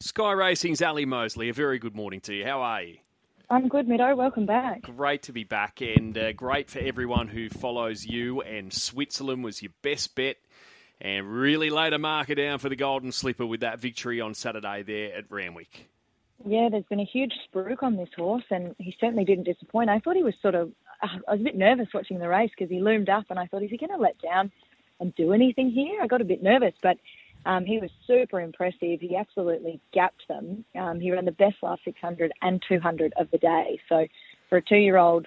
Sky Racing's Ally Mosley. A very good morning to you. How are you? I'm good, Mido. Welcome back. Great to be back, and uh, great for everyone who follows you. And Switzerland was your best bet, and really laid a marker down for the Golden Slipper with that victory on Saturday there at Randwick. Yeah, there's been a huge spruik on this horse, and he certainly didn't disappoint. I thought he was sort of, uh, I was a bit nervous watching the race because he loomed up, and I thought, is he going to let down and do anything here? I got a bit nervous, but um, he was super impressive. He absolutely gapped them. Um, he ran the best last 600 and 200 of the day. So for a two-year-old,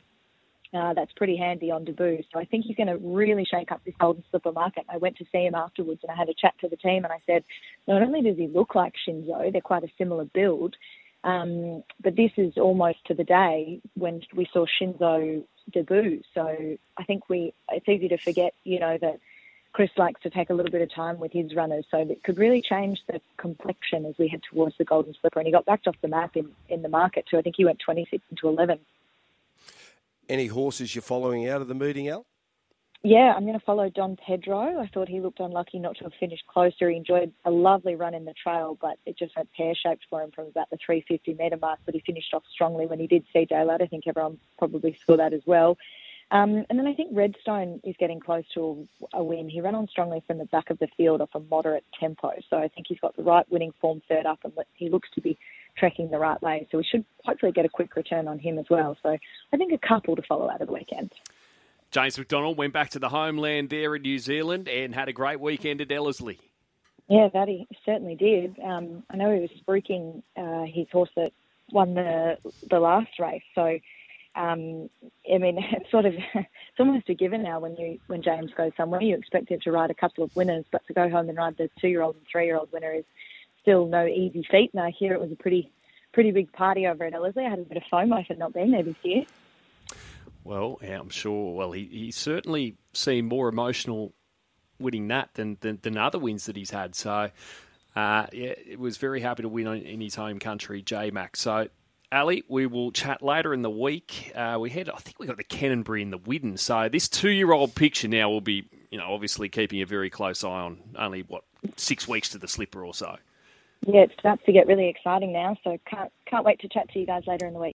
uh, that's pretty handy on debut. So I think he's going to really shake up this golden slipper market. I went to see him afterwards and I had a chat to the team and I said, not only does he look like Shinzo, they're quite a similar build, um, but this is almost to the day when we saw Shinzo debut. So I think we it's easy to forget, you know, that Chris likes to take a little bit of time with his runners, so it could really change the complexion as we head towards the Golden Slipper. And he got backed off the map in, in the market too. I think he went 26 into 11. Any horses you're following out of the meeting, Al? Yeah, I'm going to follow Don Pedro. I thought he looked unlucky not to have finished closer. He enjoyed a lovely run in the trail, but it just went pear shaped for him from about the 350 metre mark. But he finished off strongly when he did see daylight. I think everyone probably saw that as well. Um, and then I think Redstone is getting close to a, win. He ran on strongly from the back of the field off a moderate tempo. So I think he's got the right winning form third up and he looks to be trekking the right way. So we should hopefully get a quick return on him as well. So I think a couple to follow out of the weekend. James McDonald went back to the homeland there in New Zealand and had a great weekend at Ellerslie. Yeah, that he certainly did. Um, I know he was spruiking uh, his horse that won the the last race. So um, I mean, it's sort of it's almost a given now when you when James goes somewhere, you expect him to ride a couple of winners, but to go home and ride the two year old and three year old winner is still no easy feat. And I hear it was a pretty pretty big party over at Ellerslie. I had a bit of FOMO for not being there this year. Well, yeah, I'm sure. Well, he, he certainly seemed more emotional winning that than, than, than other wins that he's had. So, uh, yeah, it was very happy to win in his home country, J Mac. So Ally, we will chat later in the week. Uh, we had, I think, we got the Canonbury and the Widden. So this two-year-old picture now will be, you know, obviously keeping a very close eye on. Only what six weeks to the slipper or so. Yeah, it starts to get really exciting now. So can't can't wait to chat to you guys later in the week.